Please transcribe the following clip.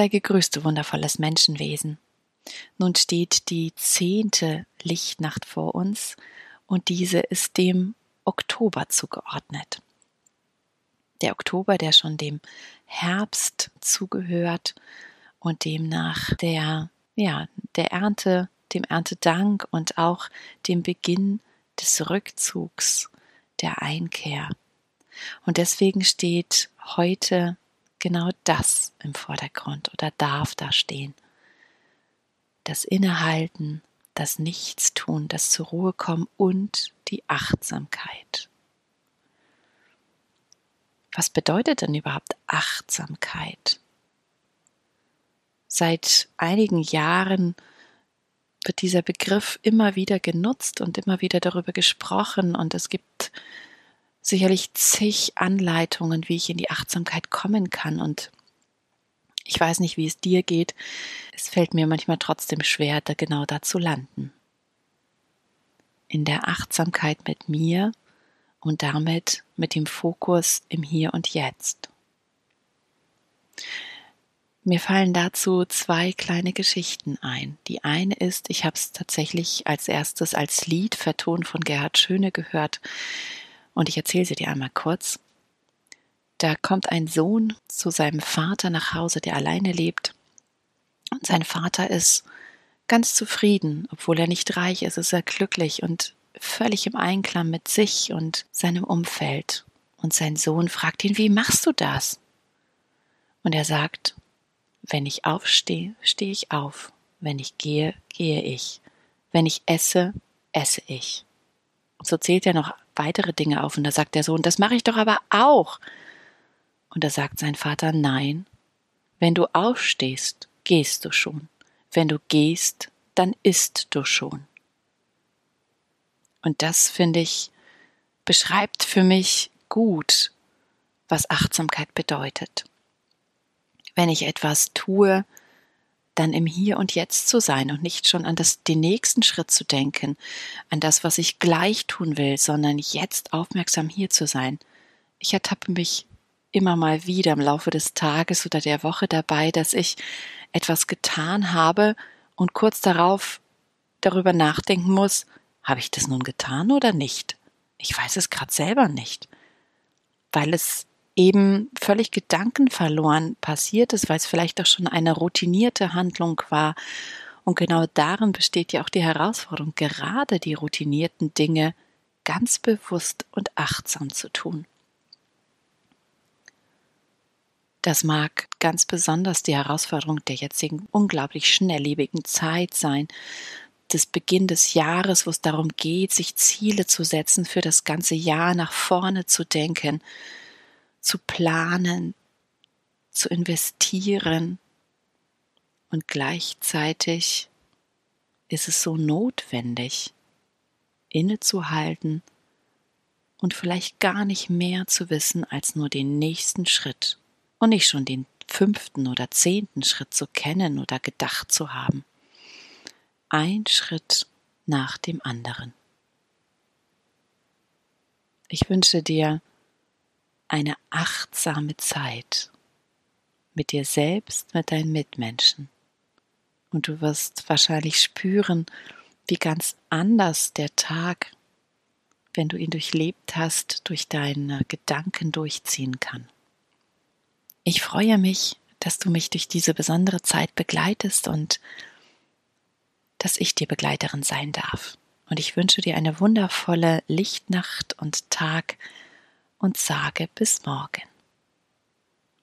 Sei gegrüßt, du wundervolles Menschenwesen. Nun steht die zehnte Lichtnacht vor uns und diese ist dem Oktober zugeordnet. Der Oktober, der schon dem Herbst zugehört und demnach der, ja, der Ernte, dem Erntedank und auch dem Beginn des Rückzugs, der Einkehr. Und deswegen steht heute genau das im Vordergrund oder darf da stehen. Das Innehalten, das Nichtstun, das zur Ruhe kommen und die Achtsamkeit. Was bedeutet denn überhaupt Achtsamkeit? Seit einigen Jahren wird dieser Begriff immer wieder genutzt und immer wieder darüber gesprochen und es gibt sicherlich zig Anleitungen, wie ich in die Achtsamkeit kommen kann und ich weiß nicht, wie es dir geht. Es fällt mir manchmal trotzdem schwer, da genau da zu landen. In der Achtsamkeit mit mir und damit mit dem Fokus im Hier und Jetzt. Mir fallen dazu zwei kleine Geschichten ein. Die eine ist, ich habe es tatsächlich als erstes als Lied vertont von Gerhard Schöne gehört und ich erzähle sie dir einmal kurz. Da kommt ein Sohn zu seinem Vater nach Hause, der alleine lebt. Und sein Vater ist ganz zufrieden, obwohl er nicht reich ist, ist er glücklich und völlig im Einklang mit sich und seinem Umfeld. Und sein Sohn fragt ihn, wie machst du das? Und er sagt, wenn ich aufstehe, stehe ich auf. Wenn ich gehe, gehe ich. Wenn ich esse, esse ich. Und so zählt er noch weitere Dinge auf und da sagt der Sohn, das mache ich doch aber auch. Und da sagt sein Vater, nein, wenn du aufstehst, gehst du schon. Wenn du gehst, dann isst du schon. Und das, finde ich, beschreibt für mich gut, was Achtsamkeit bedeutet. Wenn ich etwas tue, dann im Hier und Jetzt zu sein und nicht schon an das, den nächsten Schritt zu denken, an das, was ich gleich tun will, sondern jetzt aufmerksam hier zu sein. Ich ertappe mich immer mal wieder im Laufe des Tages oder der Woche dabei, dass ich etwas getan habe und kurz darauf darüber nachdenken muss, habe ich das nun getan oder nicht? Ich weiß es gerade selber nicht, weil es eben völlig gedankenverloren passiert ist, weil es vielleicht auch schon eine routinierte Handlung war. Und genau darin besteht ja auch die Herausforderung, gerade die routinierten Dinge ganz bewusst und achtsam zu tun. Das mag ganz besonders die Herausforderung der jetzigen unglaublich schnelllebigen Zeit sein, des Beginn des Jahres, wo es darum geht, sich Ziele zu setzen, für das ganze Jahr nach vorne zu denken, zu planen, zu investieren. Und gleichzeitig ist es so notwendig, innezuhalten und vielleicht gar nicht mehr zu wissen als nur den nächsten Schritt und nicht schon den fünften oder zehnten Schritt zu kennen oder gedacht zu haben. Ein Schritt nach dem anderen. Ich wünsche dir eine achtsame Zeit mit dir selbst, mit deinen Mitmenschen. Und du wirst wahrscheinlich spüren, wie ganz anders der Tag, wenn du ihn durchlebt hast, durch deine Gedanken durchziehen kann. Ich freue mich, dass du mich durch diese besondere Zeit begleitest und dass ich dir Begleiterin sein darf. Und ich wünsche dir eine wundervolle Lichtnacht und Tag und sage bis morgen.